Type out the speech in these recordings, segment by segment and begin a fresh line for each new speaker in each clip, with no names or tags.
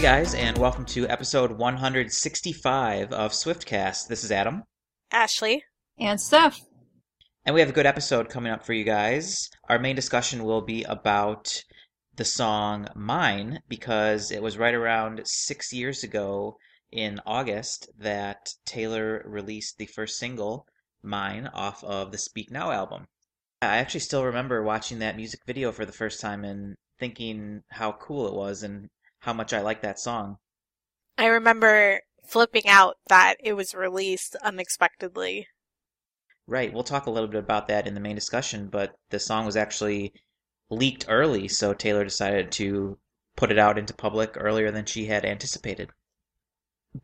Hey guys, and welcome to episode 165 of Swiftcast. This is Adam.
Ashley.
And Steph.
And we have a good episode coming up for you guys. Our main discussion will be about the song Mine, because it was right around six years ago in August that Taylor released the first single, Mine, off of the Speak Now album. I actually still remember watching that music video for the first time and thinking how cool it was and how much I like that song.
I remember flipping out that it was released unexpectedly.
Right, we'll talk a little bit about that in the main discussion, but the song was actually leaked early, so Taylor decided to put it out into public earlier than she had anticipated.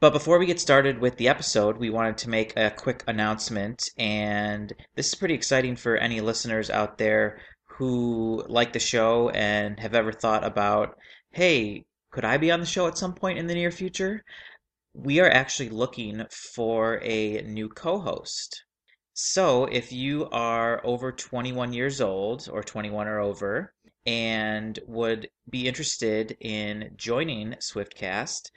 But before we get started with the episode, we wanted to make a quick announcement, and this is pretty exciting for any listeners out there who like the show and have ever thought about, hey, could I be on the show at some point in the near future? We are actually looking for a new co host. So, if you are over 21 years old or 21 or over and would be interested in joining Swiftcast,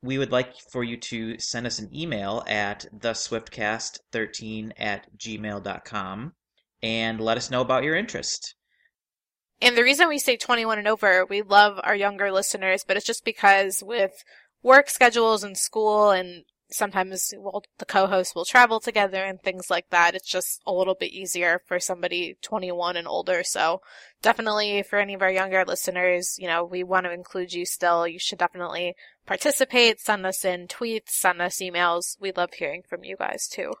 we would like for you to send us an email at theswiftcast13 at gmail.com and let us know about your interest.
And the reason we say 21 and over, we love our younger listeners, but it's just because with work schedules and school and sometimes well, the co-hosts will travel together and things like that. It's just a little bit easier for somebody 21 and older. So definitely for any of our younger listeners, you know, we want to include you still. You should definitely participate, send us in tweets, send us emails. We love hearing from you guys too.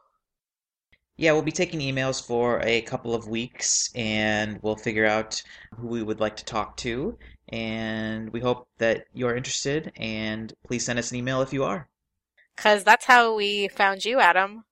Yeah, we'll be taking emails for a couple of weeks and we'll figure out who we would like to talk to. And we hope that you're interested and please send us an email if you are.
Because that's how we found you, Adam.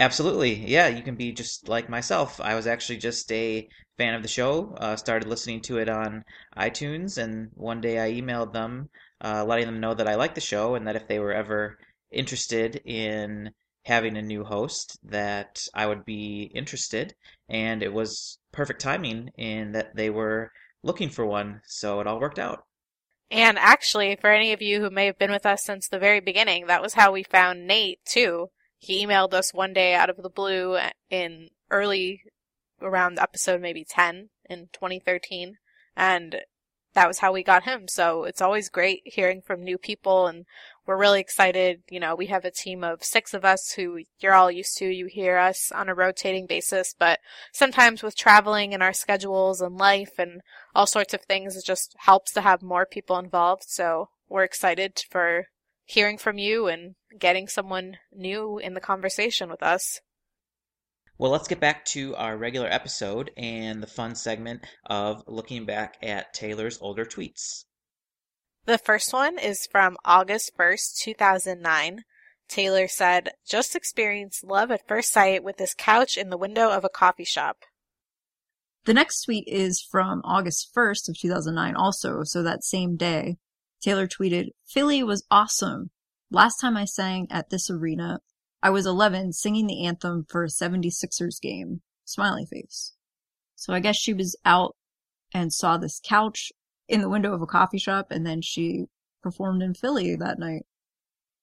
Absolutely. Yeah, you can be just like myself. I was actually just a fan of the show, uh, started listening to it on iTunes, and one day I emailed them uh, letting them know that I liked the show and that if they were ever interested in having a new host that I would be interested, and it was perfect timing in that they were looking for one, so it all worked out.
And actually, for any of you who may have been with us since the very beginning, that was how we found Nate too. He emailed us one day out of the blue in early around episode maybe 10 in 2013 and that was how we got him. So it's always great hearing from new people and we're really excited. You know, we have a team of six of us who you're all used to. You hear us on a rotating basis, but sometimes with traveling and our schedules and life and all sorts of things, it just helps to have more people involved. So we're excited for hearing from you and getting someone new in the conversation with us.
Well, let's get back to our regular episode and the fun segment of looking back at Taylor's older tweets.
The first one is from August 1st, 2009. Taylor said, Just experienced love at first sight with this couch in the window of a coffee shop.
The next tweet is from August 1st of 2009 also, so that same day. Taylor tweeted, Philly was awesome. Last time I sang at this arena, I was 11 singing the anthem for a 76ers game. Smiley face. So I guess she was out and saw this couch in the window of a coffee shop and then she performed in Philly that night.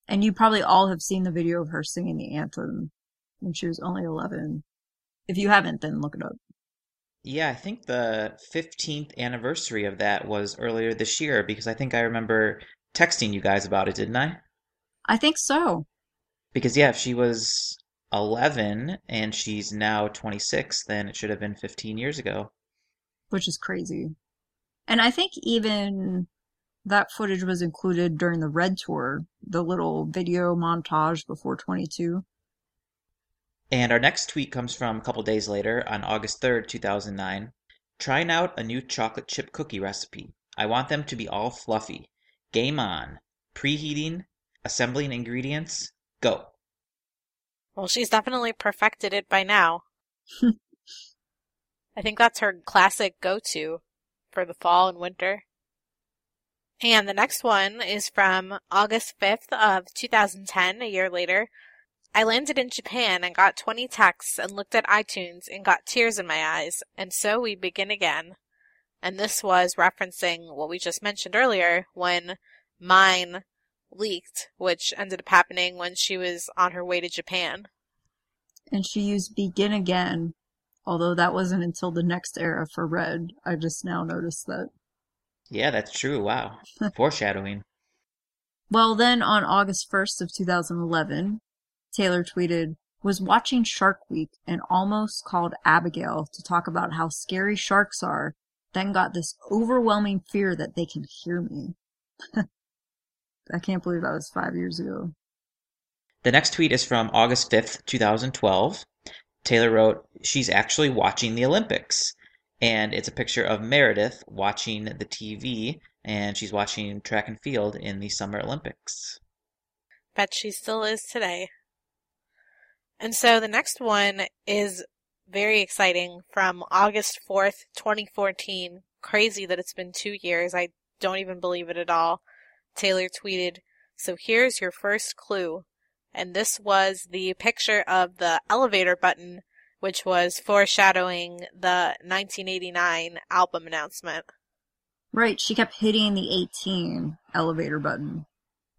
And you probably all have seen the video of her singing the anthem when she was only 11. If you haven't, then look it up.
Yeah, I think the 15th anniversary of that was earlier this year because I think I remember texting you guys about it, didn't I?
I think so.
Because, yeah, if she was 11 and she's now 26, then it should have been 15 years ago.
Which is crazy. And I think even That footage was included during the Red Tour, the little video montage before 22.
And our next tweet comes from a couple days later on August 3rd, 2009. Trying out a new chocolate chip cookie recipe. I want them to be all fluffy. Game on. Preheating, assembling ingredients, go.
Well, she's definitely perfected it by now. I think that's her classic go to for the fall and winter. And the next one is from August 5th of 2010, a year later. I landed in Japan and got 20 texts and looked at iTunes and got tears in my eyes, and so we begin again. And this was referencing what we just mentioned earlier when mine leaked, which ended up happening when she was on her way to Japan.
And she used begin again, although that wasn't until the next era for Red. I just now noticed that.
Yeah, that's true. Wow. Foreshadowing.
Well, then on August 1st of 2011, Taylor tweeted, was watching Shark Week and almost called Abigail to talk about how scary sharks are, then got this overwhelming fear that they can hear me. I can't believe that was five years ago.
The next tweet is from August 5th, 2012. Taylor wrote, She's actually watching the Olympics. And it's a picture of Meredith watching the TV, and she's watching track and field in the Summer Olympics.
Bet she still is today. And so the next one is very exciting from August 4th, 2014. Crazy that it's been two years. I don't even believe it at all. Taylor tweeted, So here's your first clue. And this was the picture of the elevator button, which was foreshadowing the 1989 album announcement.
Right, she kept hitting the 18 elevator button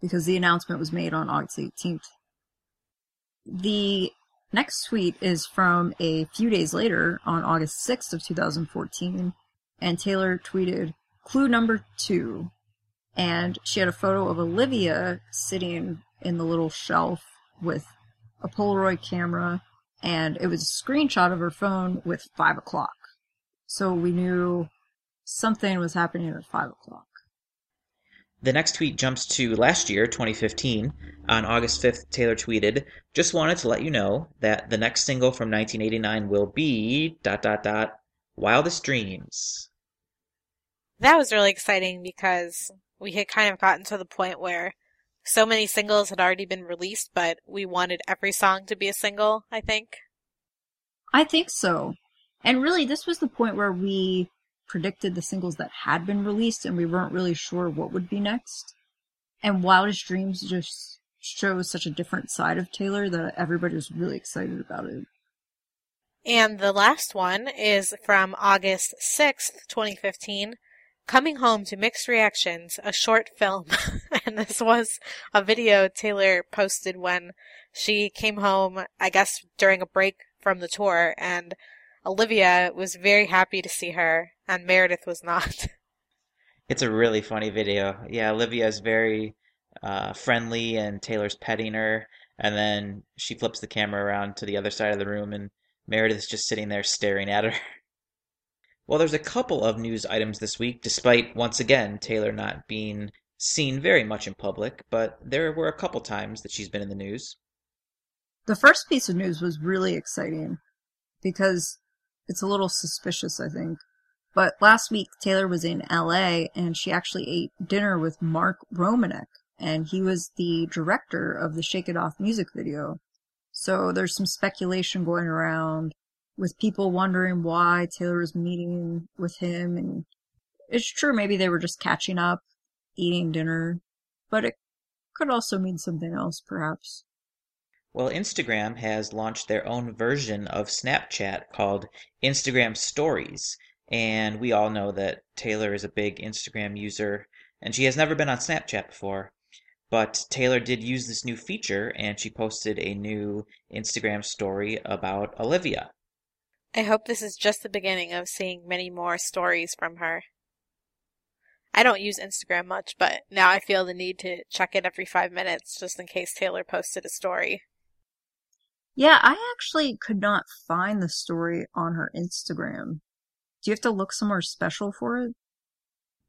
because the announcement was made on August 18th. The next tweet is from a few days later on August 6th of 2014, and Taylor tweeted, clue number two. And she had a photo of Olivia sitting in the little shelf with a Polaroid camera, and it was a screenshot of her phone with five o'clock. So we knew something was happening at five o'clock.
The next tweet jumps to last year, 2015. On August 5th, Taylor tweeted, Just wanted to let you know that the next single from 1989 will be dot dot dot Wildest Dreams.
That was really exciting because we had kind of gotten to the point where so many singles had already been released, but we wanted every song to be a single, I think.
I think so. And really, this was the point where we predicted the singles that had been released and we weren't really sure what would be next. And Wildest Dreams just shows such a different side of Taylor that everybody was really excited about it.
And the last one is from August 6th, 2015. Coming Home to Mixed Reactions, a short film. and this was a video Taylor posted when she came home, I guess during a break from the tour, and Olivia was very happy to see her, and Meredith was not.
It's a really funny video. Yeah, Olivia is very uh, friendly, and Taylor's petting her, and then she flips the camera around to the other side of the room, and Meredith's just sitting there staring at her. Well, there's a couple of news items this week, despite once again Taylor not being seen very much in public, but there were a couple times that she's been in the news.
The first piece of news was really exciting because it's a little suspicious, I think. But last week, Taylor was in LA and she actually ate dinner with Mark Romanek, and he was the director of the Shake It Off music video. So there's some speculation going around with people wondering why Taylor was meeting with him. And it's true, maybe they were just catching up, eating dinner, but it could also mean something else, perhaps.
Well, Instagram has launched their own version of Snapchat called Instagram Stories. And we all know that Taylor is a big Instagram user, and she has never been on Snapchat before. But Taylor did use this new feature, and she posted a new Instagram story about Olivia.
I hope this is just the beginning of seeing many more stories from her. I don't use Instagram much, but now I feel the need to check it every five minutes just in case Taylor posted a story.
Yeah, I actually could not find the story on her Instagram. Do you have to look somewhere special for it?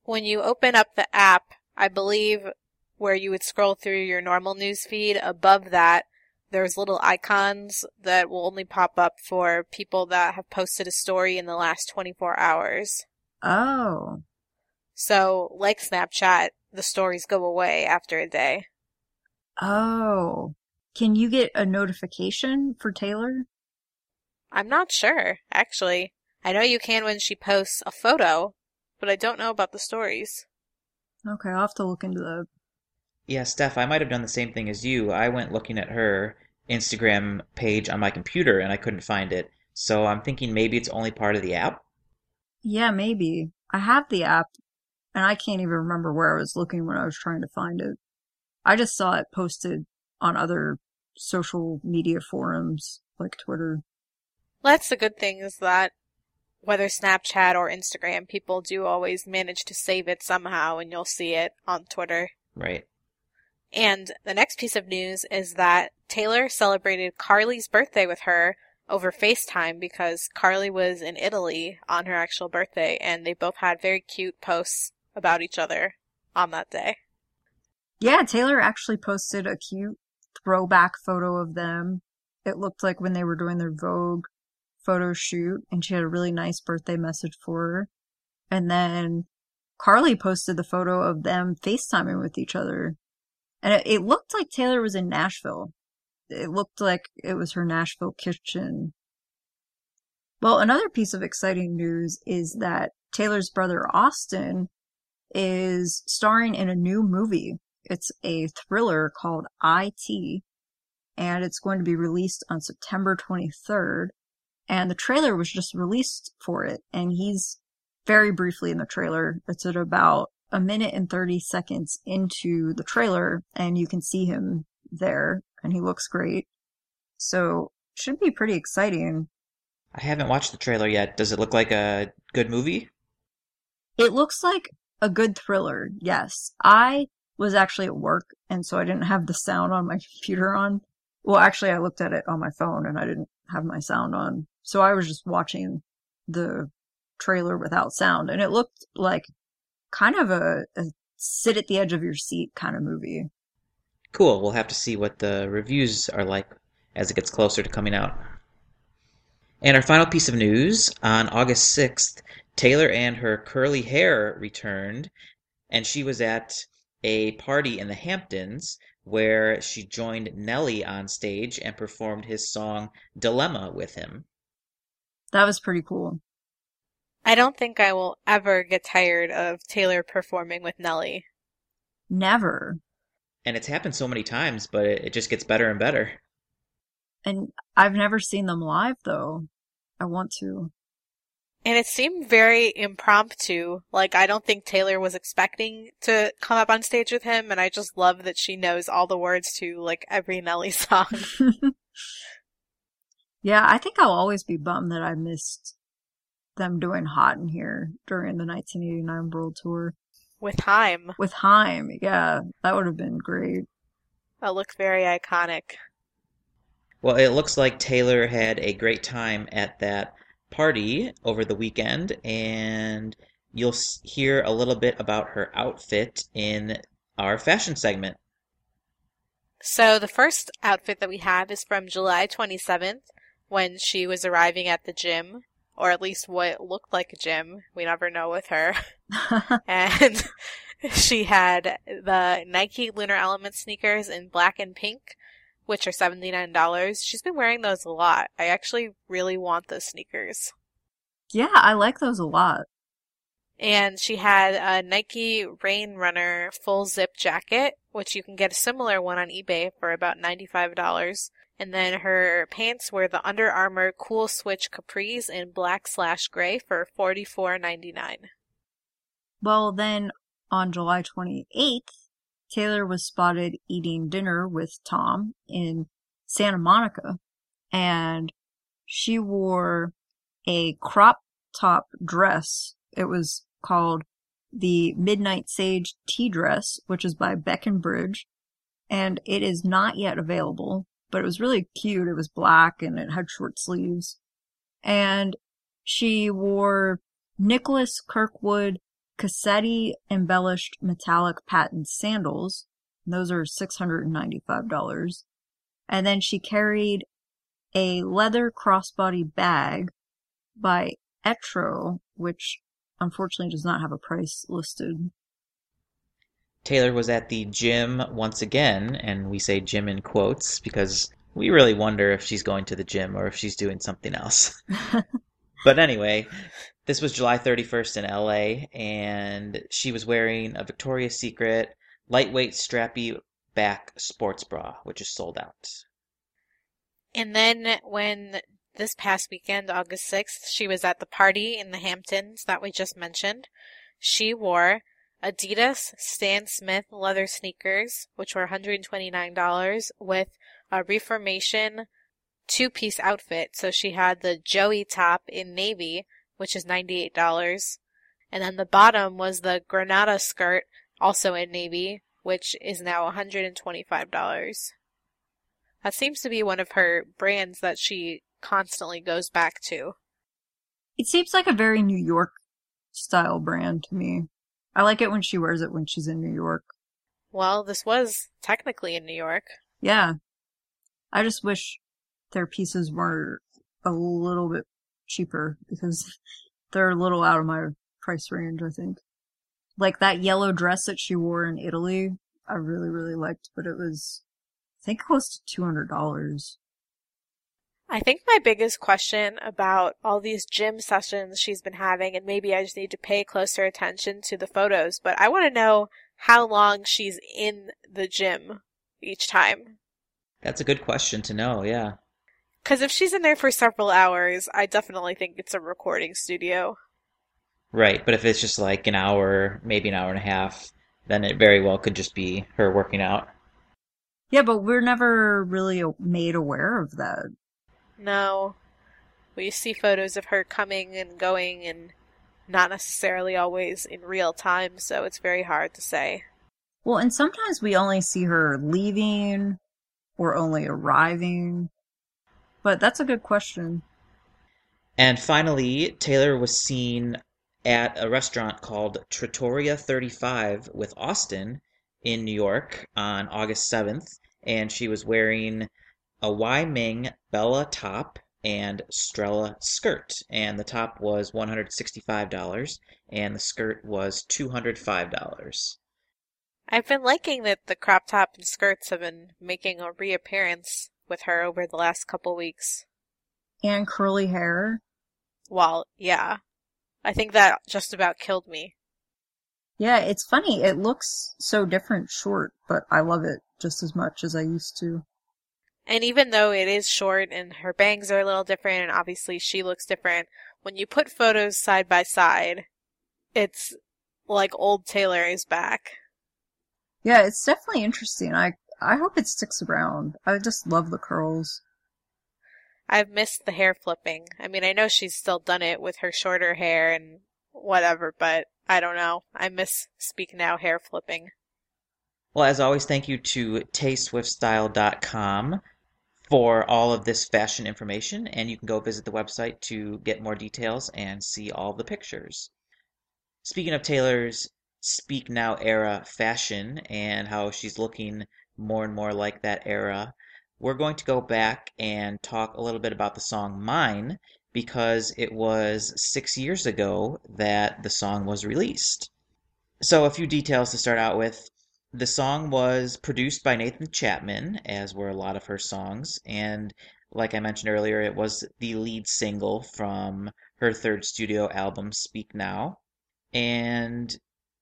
When you open up the app, I believe where you would scroll through your normal news feed, above that, there's little icons that will only pop up for people that have posted a story in the last 24 hours.
Oh.
So, like Snapchat, the stories go away after a day.
Oh. Can you get a notification for Taylor?
I'm not sure, actually. I know you can when she posts a photo, but I don't know about the stories.
Okay, I'll have to look into that.
Yeah, Steph, I might have done the same thing as you. I went looking at her Instagram page on my computer and I couldn't find it. So I'm thinking maybe it's only part of the app.
Yeah, maybe. I have the app, and I can't even remember where I was looking when I was trying to find it. I just saw it posted on other social media forums like Twitter.
Well, that's the good thing is that whether Snapchat or Instagram, people do always manage to save it somehow and you'll see it on Twitter.
Right.
And the next piece of news is that Taylor celebrated Carly's birthday with her over FaceTime because Carly was in Italy on her actual birthday and they both had very cute posts about each other on that day.
Yeah, Taylor actually posted a cute throwback photo of them. It looked like when they were doing their Vogue photo shoot, and she had a really nice birthday message for her. And then Carly posted the photo of them FaceTiming with each other. And it, looked like Taylor was in Nashville. It looked like it was her Nashville kitchen. Well, another piece of exciting news is that Taylor's brother Austin is starring in a new movie. It's a thriller called IT, and it's going to be released on September 23rd. And the trailer was just released for it, and he's very briefly in the trailer. It's at about a minute and 30 seconds into the trailer, and you can see him there, and he looks great. So, should be pretty exciting.
I haven't watched the trailer yet. Does it look like a good movie?
It looks like a good thriller, yes. I was actually at work, and so I didn't have the sound on my computer on. Well, actually, I looked at it on my phone and I didn't have my sound on. So I was just watching the trailer without sound, and it looked like kind of a, a sit at the edge of your seat kind of movie.
Cool. We'll have to see what the reviews are like as it gets closer to coming out. And our final piece of news on August 6th, Taylor and her curly hair returned, and she was at a party in the Hamptons where she joined Nelly on stage and performed his song Dilemma with him.
That was pretty cool.
I don't think I will ever get tired of Taylor performing with Nelly.
Never.
And it's happened so many times, but it, it just gets better and better.
And I've never seen them live though. I want to.
And it seemed very impromptu. Like, I don't think Taylor was expecting to come up on stage with him, and I just love that she knows all the words to, like, every Nelly song.
yeah, I think I'll always be bummed that I missed them doing Hot in Here during the 1989 World Tour.
With Haim.
With Haim, yeah, that would have been great.
That looked very iconic.
Well, it looks like Taylor had a great time at that party over the weekend, and you'll hear a little bit about her outfit in our fashion segment.
So, the first outfit that we have is from July 27th when she was arriving at the gym, or at least what looked like a gym. We never know with her. and she had the Nike Lunar Element sneakers in black and pink which are $79. She's been wearing those a lot. I actually really want those sneakers.
Yeah, I like those a lot.
And she had a Nike Rain Runner full zip jacket, which you can get a similar one on eBay for about $95. And then her pants were the Under Armour Cool Switch Capris in black slash gray for $44.99.
Well, then on July 28th, Taylor was spotted eating dinner with Tom in Santa Monica and she wore a crop top dress. It was called the Midnight Sage Tea Dress, which is by Beckenbridge, and it is not yet available, but it was really cute. It was black and it had short sleeves. And she wore Nicholas Kirkwood Casati embellished metallic patent sandals. Those are $695. And then she carried a leather crossbody bag by Etro, which unfortunately does not have a price listed.
Taylor was at the gym once again, and we say gym in quotes because we really wonder if she's going to the gym or if she's doing something else. but anyway, this was July 31st in LA, and she was wearing a Victoria's Secret lightweight strappy back sports bra, which is sold out.
And then when this past weekend, August 6th, she was at the party in the Hamptons that we just mentioned. She wore Adidas Stan Smith leather sneakers, which were $129, with a Reformation two piece outfit. So she had the Joey top in navy, which is $98. And then the bottom was the Granada skirt, also in navy, which is now $125. That seems to be one of her brands that she constantly goes back to.
It seems like a very New York style brand to me. I like it when she wears it when she's in New York.
Well, this was technically in New York.
Yeah. I just wish their pieces were a little bit cheaper because they're a little out of my price range, I think. Like that yellow dress that she wore in Italy, I really, really liked, but it was, I think close to $200.
I think my biggest question about all these gym sessions she's been having, and maybe I just need to pay closer attention to the photos, but I want to know how long she's in the gym each time.
That's a good question to know, yeah.
Because if she's in there for several hours, I definitely think it's a recording studio.
Right, but if it's just like an hour, maybe an hour and a half, then it very well could just be her working out.
Yeah, but we're never really made aware of that.
No. We see photos of her coming and going and not necessarily always in real time, so it's very hard to say.
Well, and sometimes we only see her leaving or only arriving. But that's a good question.
And finally, Taylor was seen at a restaurant called Trattoria 35 with Austin in New York on August 7th, and she was wearing a Y Ming Bella top and Strella skirt, and the top was $165 and the skirt was $205.
I've been liking that the crop top and skirts have been making a reappearance with her over the last couple weeks.
And curly hair.
Well, yeah. I think that just about killed me.
Yeah, it's funny. It looks so different short, but I love it just as much as I used to.
And even though it is short and her bangs are a little different and obviously she looks different, when you put photos side by side, it's like old Taylor is back.
Yeah, it's definitely interesting. I I hope it sticks around. I just love the curls.
I've missed the hair flipping. I mean, I know she's still done it with her shorter hair and whatever, but I don't know. I miss Speak Now hair flipping.
Well, as always, thank you to tayswiftstyle.com for all of this fashion information, and you can go visit the website to get more details and see all the pictures. Speaking of Taylor's Speak Now era fashion and how she's looking more and more like that era, we're going to go back and talk a little bit about the song Mine because it was six years ago that the song was released. So, a few details to start out with. The song was produced by Nathan Chapman, as were a lot of her songs, and like I mentioned earlier, it was the lead single from her third studio album, Speak Now. And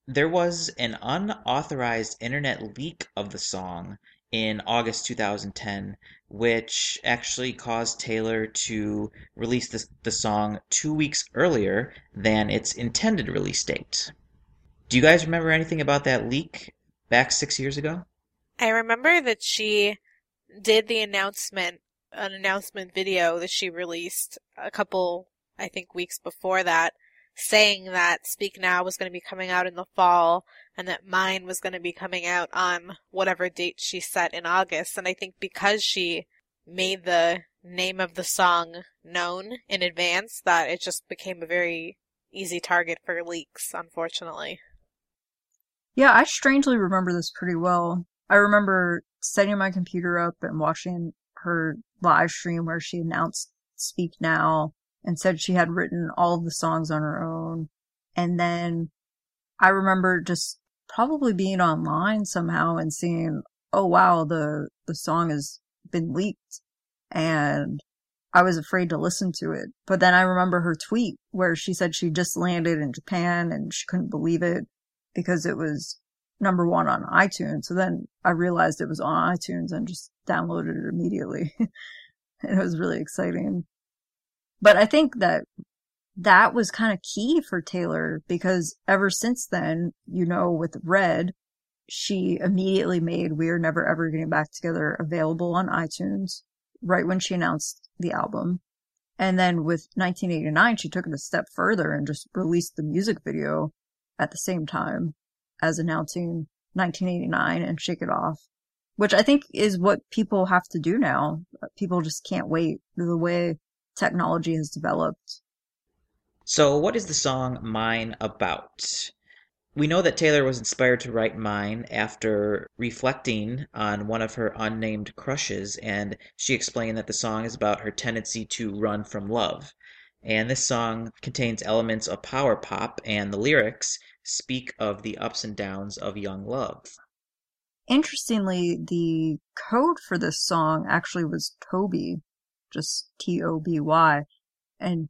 there was an unauthorized internet leak of the song in August 2010, which actually caused Taylor to release the, the song two weeks earlier than its intended release date. Do you guys remember anything about that leak back six years ago?
I remember that she did the announcement, an announcement video that she released a couple, I think, weeks before that, saying that Speak Now was going to be coming out in the fall and that Mine was going to be coming out on whatever date she set in August. And I think because she made the name of the song known in advance, that it just became a very easy target for leaks, unfortunately.
Yeah, I strangely remember this pretty well. I remember setting my computer up and watching her live stream where she announced Speak Now and said she had written all of the songs on her own. And then I remember just probably being online somehow and seeing, oh wow, the, the song has been leaked. And I was afraid to listen to it. But then I remember her tweet where she said she just landed in Japan and she couldn't believe it because it was number one on iTunes. So then I realized it was on iTunes and just downloaded it immediately. and it was really exciting. But I think that that was kind of key for Taylor because ever since then, you know, with Red, she immediately made We're Never Ever Getting Back Together available on iTunes right when she announced the album. And then with 1989, she took it a step further and just released the music video at the same time as announcing 1989 and Shake It Off, which I think is what people have to do now. People just can't wait the way technology has developed.
So, what is the song Mine about? We know that Taylor was inspired to write Mine after reflecting on one of her unnamed crushes, and she explained that the song is about her tendency to run from love. And this song contains elements of power pop, and the lyrics speak of the ups and downs of young love.
Interestingly, the code for this song actually was Toby, just T O B Y, and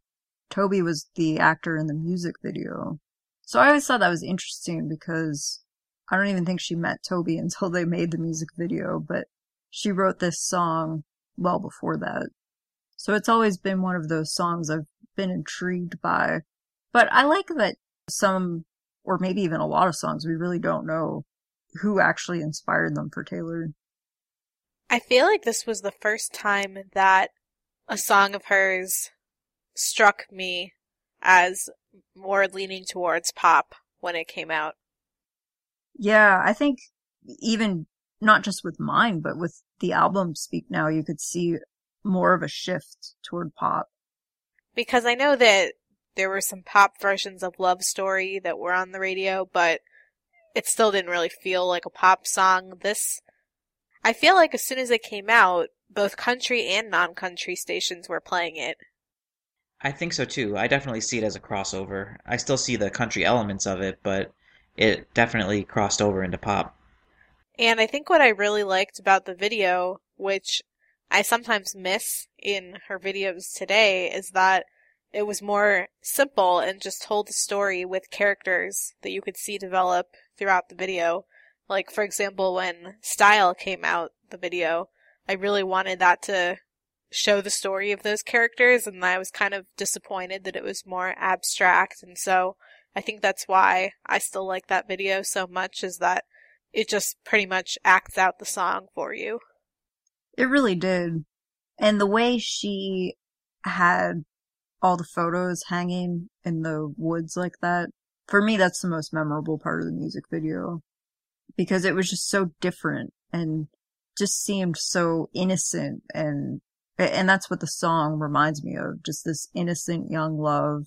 Toby was the actor in the music video. So I always thought that was interesting because I don't even think she met Toby until they made the music video, but she wrote this song well before that. So it's always been one of those songs I've been intrigued by. But I like that some or maybe even a lot of songs, we really don't know who actually inspired them for Taylor.
I feel like this was the first time that a song of hers struck me as more leaning towards pop when it came out.
Yeah, I think even not just with mine, but with the album Speak Now, you could see more of a shift toward pop.
Because I know that there were some pop versions of Love Story that were on the radio, but it still didn't really feel like a pop song. This, I feel like as soon as it came out, both country and non-country stations were playing it.
I think so too. I definitely see it as a crossover. I still see the country elements of it, but it definitely crossed over into pop.
And I think what I really liked about the video, which I sometimes miss in her videos today, is that it was more simple and just told a story with characters that you could see develop throughout the video. Like, for example, when Style came out, the video, I really wanted that to show the story of those characters, and I was kind of disappointed that it was more abstract, and so I think that's why I still like that video so much, is that it just pretty much acts out the song for you.
It really did. And the way she had all the photos hanging in the woods like that. For me, that's the most memorable part of the music video because it was just so different and just seemed so innocent and and that's what the song reminds me of just this innocent young love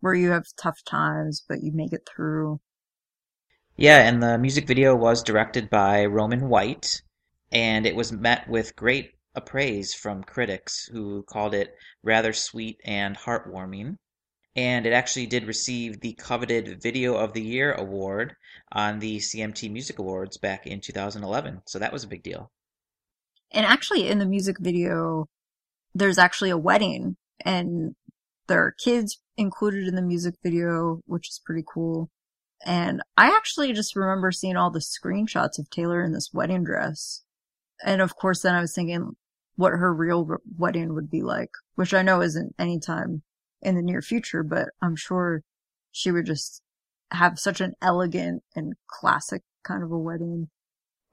where you have tough times but you make it through
yeah and the music video was directed by roman white and it was met with great appraise from critics who called it rather sweet and heartwarming. And it actually did receive the coveted Video of the Year award on the CMT Music Awards back in 2011. So that was a big deal.
And actually, in the music video, there's actually a wedding, and there are kids included in the music video, which is pretty cool. And I actually just remember seeing all the screenshots of Taylor in this wedding dress. And of course, then I was thinking, what her real wedding would be like, which I know isn't anytime in the near future, but I'm sure she would just have such an elegant and classic kind of a wedding.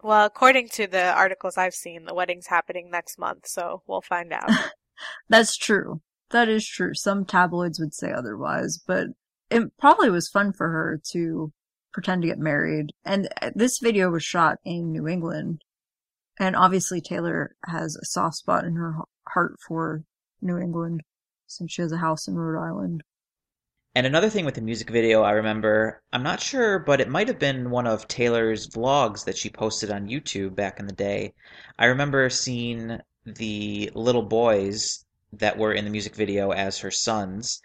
Well, according to the articles I've seen, the wedding's happening next month, so we'll find out.
That's true. That is true. Some tabloids would say otherwise, but it probably was fun for her to pretend to get married. And uh, this video was shot in New England, and obviously, Taylor has a soft spot in her heart for New England since she has a house in Rhode Island.
And another thing with the music video, I remember, I'm not sure, but it might have been one of Taylor's vlogs that she posted on YouTube back in the day. I remember seeing the little boys that were in the music video as her sons.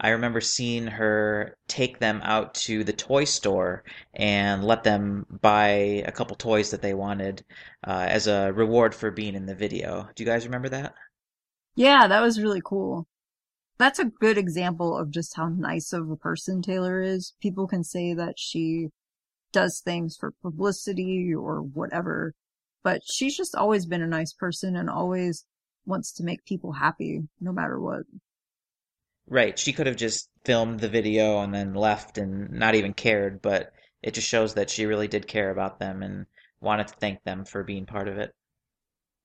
I remember seeing her take them out to the toy store and let them buy a couple toys that they wanted uh, as a reward for being in the video. Do you guys remember that?
Yeah, that was really cool that's a good example of just how nice of a person Taylor is. People can say that she does things for publicity or whatever, but she's just always been a nice person and always wants to make people happy no matter what.
Right. She could have just filmed the video and then left and not even cared, but it just shows that she really did care about them and wanted to thank them for being part of it.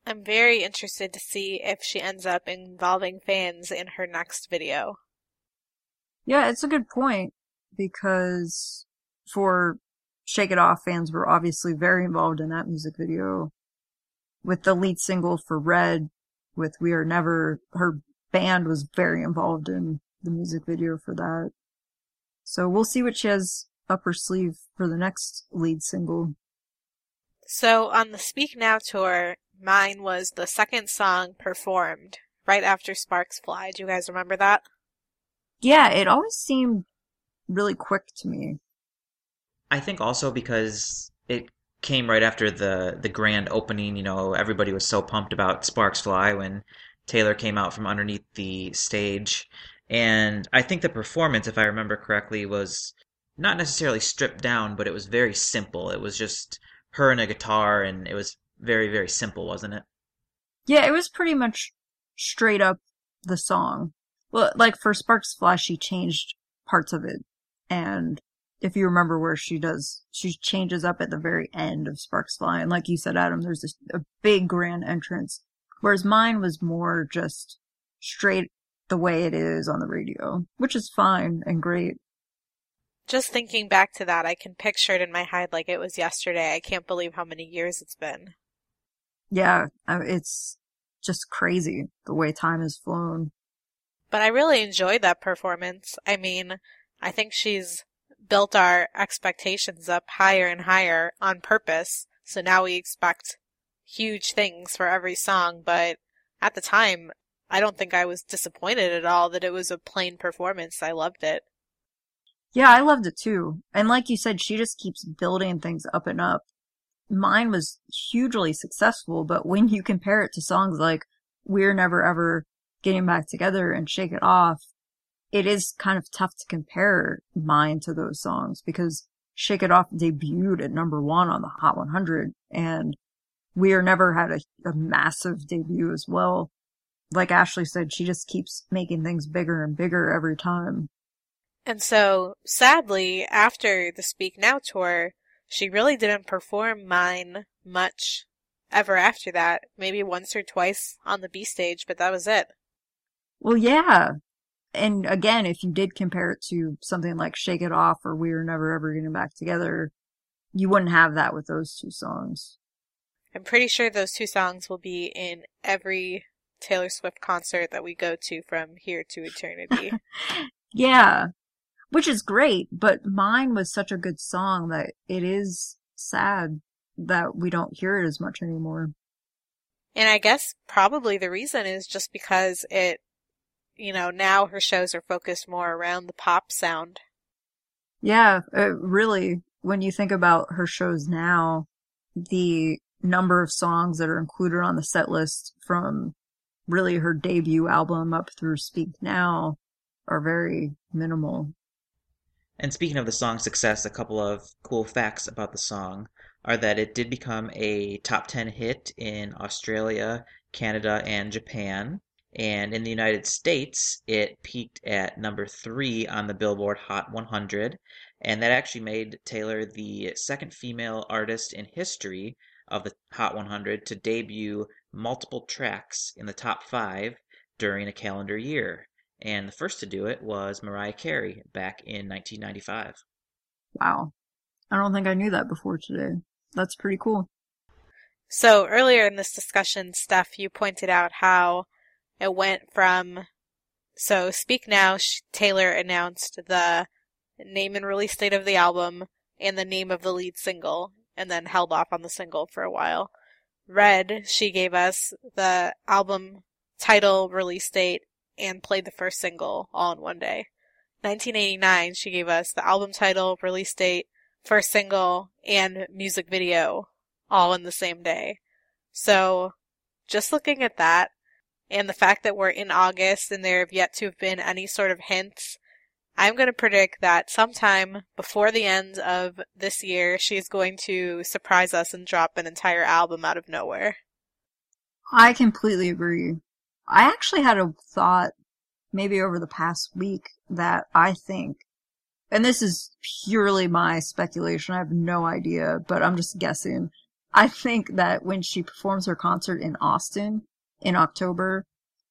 I'm very interested to see if she ends up involving fans in her next video.
Yeah, it's a good point because for Shake It Off, fans were obviously very involved in that music video. With the lead single for Red, with We Are Never, her band was very involved in the music video for that. So we'll see what she has up her sleeve for the next lead single.
So on the Speak Now tour, Mine was the second song performed right after Sparks Fly. Do you guys remember that?
Yeah, it always seemed really quick to me.
I think also because it came right after the the grand opening, you know, everybody was so pumped about Sparks Fly when Taylor came out from underneath the stage. And I think the performance, if I remember correctly, was not necessarily stripped down, but it was very simple. It was just her and a guitar, and it was very, very simple, wasn't it?
Yeah, it was pretty much straight up the song. Well, like for Sparks Fly, she changed parts of it. And if you remember where she does, she changes up at the very end of Sparks Fly. And like you said, Adam, there's this, a big grand entrance. Whereas mine was more just straight the way it is on the radio, which is fine and great.
Just thinking back to that, I can picture it in my head like it was yesterday. I can't believe how many years it's been.
Yeah, it's just crazy the way time has flown.
But I really enjoyed that performance. I mean, I think she's built our expectations up higher and higher on purpose. So now we expect huge things for every song, but at the time, I don't think I was disappointed at all that it was a plain performance. I loved it.
Yeah, I loved it too. And like you said, she just keeps building things up and up mine was hugely successful, but when you compare it to songs like We're Never Ever Getting Back Together and Shake It Off, it is kind of tough to compare mine to those songs because Shake It Off debuted at number one on the Hot 100 and We're Never had a, a massive debut as well. Like Ashley said, she just keeps making things bigger and bigger every time.
And so, sadly, after the Speak Now tour, she really didn't perform mine much ever after that. Maybe once or twice on the B stage, but that was it.
Well, yeah. And again, if you did compare it to something like Shake It Off or We Were Never Ever Getting Back Together, you wouldn't have that with those two songs.
I'm pretty sure those two songs will be in every Taylor Swift concert that we go to from here to eternity.
yeah which is great, but mine was such a good song that it is sad that we don't hear it as much anymore.
And I guess probably the reason is just because it, you know, now her shows are focused more around the pop sound.
Yeah, really, when you think about her shows now, the number of songs that are included on the set list from really her debut album up through Speak Now are very minimal.
And speaking of the song's success, a couple of cool facts about the song are that it did become a top 10 hit in Australia, Canada, and Japan. And in the United States, it peaked at number three on the Billboard Hot 100. And that actually made Taylor the second female artist in history of the Hot 100 to debut multiple tracks in the top five during a calendar year and the first to do it was Mariah Carey back in 1995.
Wow. I don't think I knew that before today. That's pretty cool.
So earlier in this discussion, Steph, you pointed out how it went from So Speak Now, sh- Taylor announced the name and release date of the album and the name of the lead single, and then held off on the single for a while. Red, she gave us the album title, release date, and played the first single all in one day. 1989, she gave us the album title, release date, first single, and music video all in the same day. So, just looking at that, and the fact that we're in August and there have yet to have been any sort of hints, I'm going to predict that sometime before the end of this year, she's going to surprise us and drop an entire album out of nowhere.
I completely agree. I actually had a thought maybe over the past week that I think, and this is purely my speculation, I have no idea, but I'm just guessing. I think that when she performs her concert in Austin in October,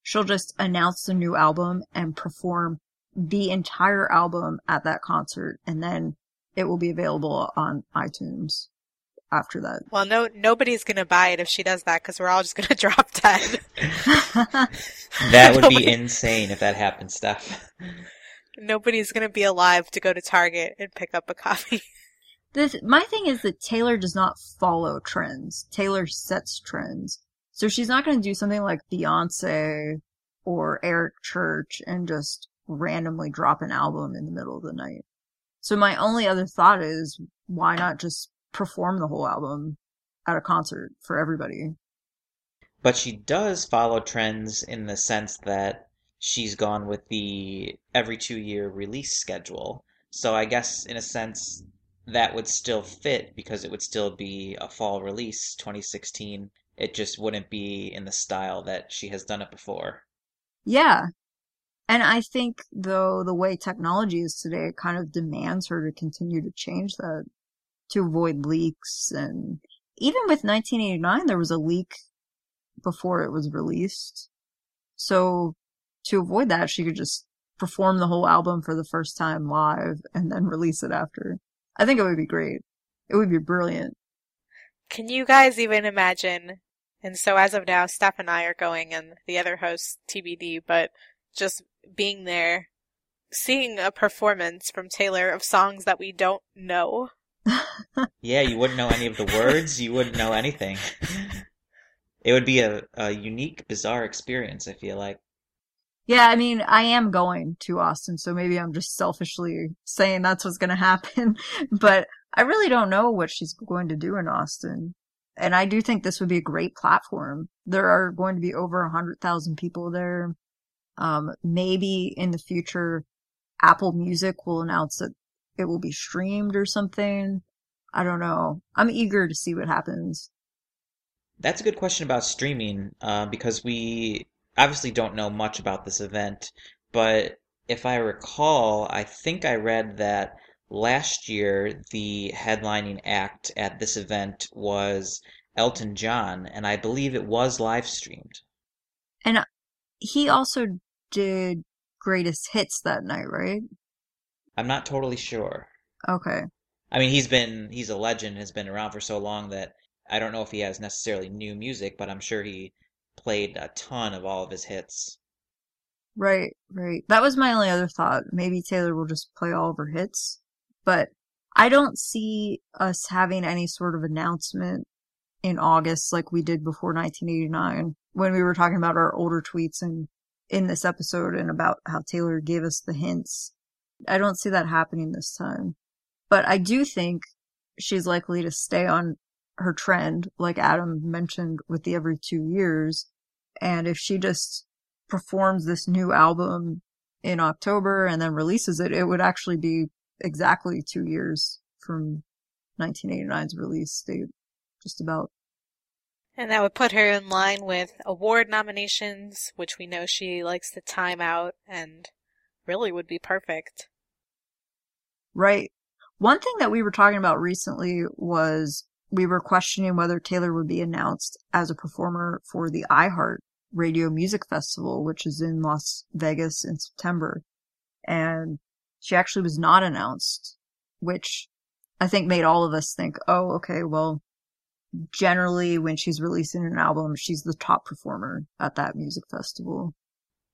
she'll just announce the new album and perform the entire album at that concert, and then it will be available on iTunes after that.
Well, no, nobody's gonna buy it if she does that because we're all just gonna drop dead.
That would be insane if that happened, Steph.
Nobody's gonna be alive to go to Target and pick up a copy.
The th- my thing is that Taylor does not follow trends. Taylor sets trends. So she's not going to do something like Beyonce or Eric Church and just randomly drop an album in the middle of the night. So my only other thought is why not just perform the whole album at a concert for everybody?
But she does follow trends in the sense that she's gone with the every two year release schedule. So I guess in a sense that would still fit because it would still be a fall release 2016. It just wouldn't be in the style that she has done it before.
Yeah. And I think though the way technology is today, it kind of demands her to continue to change that to avoid leaks. And even with 1989, there was a leak before it was released. So to avoid that, she could just perform the whole album for the first time live and then release it after. I think it would be great. It would be brilliant.
Can you guys even imagine? And so as of now, Steph and I are going, and the other hosts TBD, but just being there, seeing a performance from Taylor of songs that we don't know.
Yeah, you wouldn't know any of the words, you wouldn't know anything. It would be a, a unique, bizarre experience, I feel like.
Yeah, I mean, I am going to Austin, so maybe I'm just selfishly saying that's what's going to happen. but I really don't know what she's going to do in Austin. And I do think this would be a great platform. There are going to be over a hundred thousand people there. Um, maybe in the future, Apple Music will announce that it will be streamed or something. I don't know. I'm eager to see what happens.
That's a good question about streaming, uh, because we obviously don't know much about this event, but if I recall, I think I read that last year the headlining act at this event was Elton John, and I believe it was live streamed.
And he also did greatest hits that night, right?
I'm not totally sure.
Okay.
I mean, he's been he's a legend, has been around for so long that I don't know if he has necessarily new music, but I'm sure he played a ton of all of his hits.
Right, right. That was my only other thought. Maybe Taylor will just play all of her hits. But I don't see us having any sort of announcement in August like we did before 1989 when we were talking about our older tweets and in this episode and about how Taylor gave us the hints. I don't see that happening this time. But I do think she's likely to stay on her trend, like Adam mentioned with the every two years. And if she just performs this new album in October and then releases it, it would actually be exactly two years from 1989's release date. Just about.
And that would put her in line with award nominations, which we know she likes to time out and really would be perfect.
Right. One thing that we were talking about recently was we were questioning whether Taylor would be announced as a performer for the iHeart Radio Music Festival, which is in Las Vegas in September. And she actually was not announced, which I think made all of us think, oh, okay, well, generally when she's releasing an album, she's the top performer at that music festival.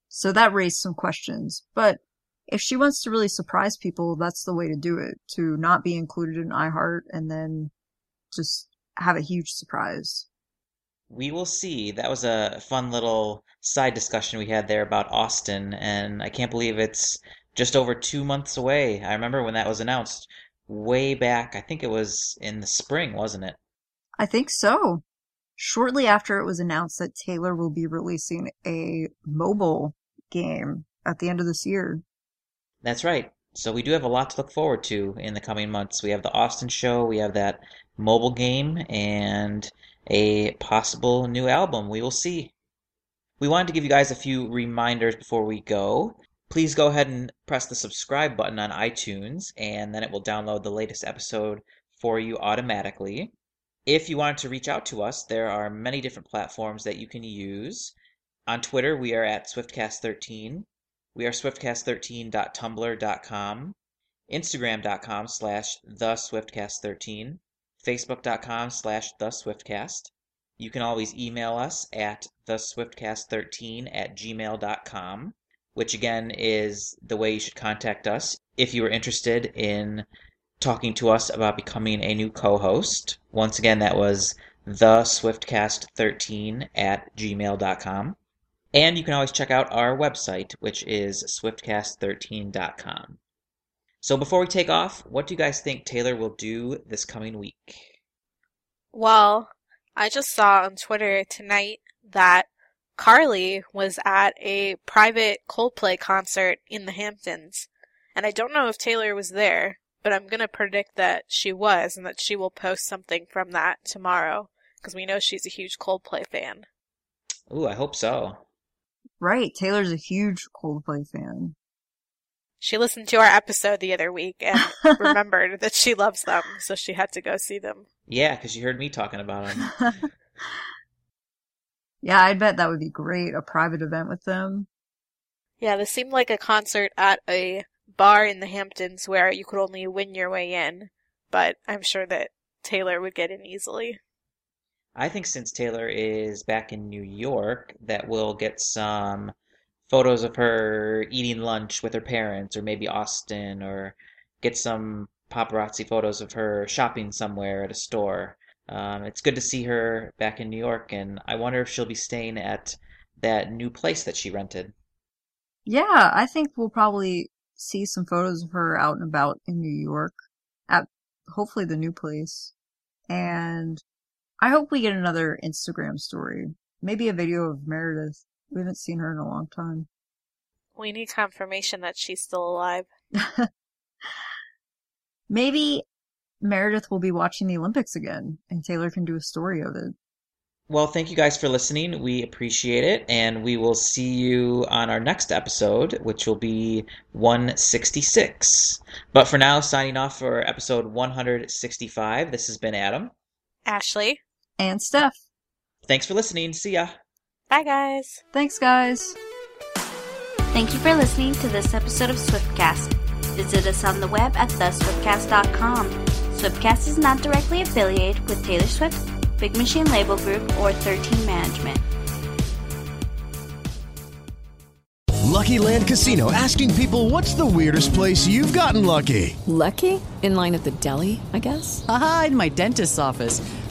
So that raised some questions. But if she wants to really surprise people, that's the way to do it. To not be included in iHeart and then just have a huge surprise.
We will see. That was a fun little side discussion we had there about Austin, and I can't believe it's just over two months away. I remember when that was announced way back. I think it was in the spring, wasn't it?
I think so. Shortly after it was announced that Taylor will be releasing a mobile game at the end of this year.
That's right. So we do have a lot to look forward to in the coming months. We have the Austin show, we have that mobile game, and a possible new album. We will see. We wanted to give you guys a few reminders before we go. Please go ahead and press the subscribe button on iTunes, and then it will download the latest episode for you automatically. If you wanted to reach out to us, there are many different platforms that you can use. On Twitter, we are at SwiftCast13. We are swiftcast13.tumblr.com, Instagram.com slash the SwiftCast13, Facebook.com slash the SwiftCast. You can always email us at theswiftcast13 at gmail.com, which again is the way you should contact us if you are interested in talking to us about becoming a new co-host. Once again, that was the swiftcast13 at gmail.com. And you can always check out our website, which is swiftcast13.com. So before we take off, what do you guys think Taylor will do this coming week?
Well, I just saw on Twitter tonight that Karlie was at a private Coldplay concert in the Hamptons. And I don't know if Taylor was there, but I'm going to predict that she was and that she will post something from that tomorrow because we know she's a huge Coldplay fan.
Ooh, I hope so.
Right. Taylor's a huge Coldplay fan.
She listened to our episode the other week and remembered that she loves them, so she had to go see them.
Yeah, because she heard me talking about them.
yeah, I bet that would be great. A private event with them.
Yeah, this seemed like a concert at a bar in the Hamptons where you could only win your way in, but I'm sure that Taylor would get in easily.
I think since Taylor is back in New York, that we'll get some photos of her eating lunch with her parents, or maybe Austin, or get some paparazzi photos of her shopping somewhere at a store. Um, it's good to see her back in New York, and I wonder if she'll be staying at that new place that she rented.
Yeah, I think we'll probably see some photos of her out and about in New York at hopefully the new place. And I hope we get another Instagram story. Maybe a video of Meredith. We haven't seen her in a long time.
We need confirmation that she's still alive.
Maybe Meredith will be watching the Olympics again and Taylor can do a story of it.
Well, thank you guys for listening. We appreciate it. And we will see you on our next episode, which will be 166. But for now, signing off for episode 165, this has been Adam,
Ashley,
and Steph.
Thanks for listening. See ya.
Bye, guys.
Thanks, guys.
Thank you for listening to this episode of Swiftcast. Visit us on the web at theswiftcast.com. Swiftcast is not directly affiliated with Taylor Swift Big Machine Label Group, or 13 Management.
Lucky Land Casino asking people what's the weirdest place you've gotten lucky?
Lucky? In line at the deli, I guess?
Aha, in my dentist's office.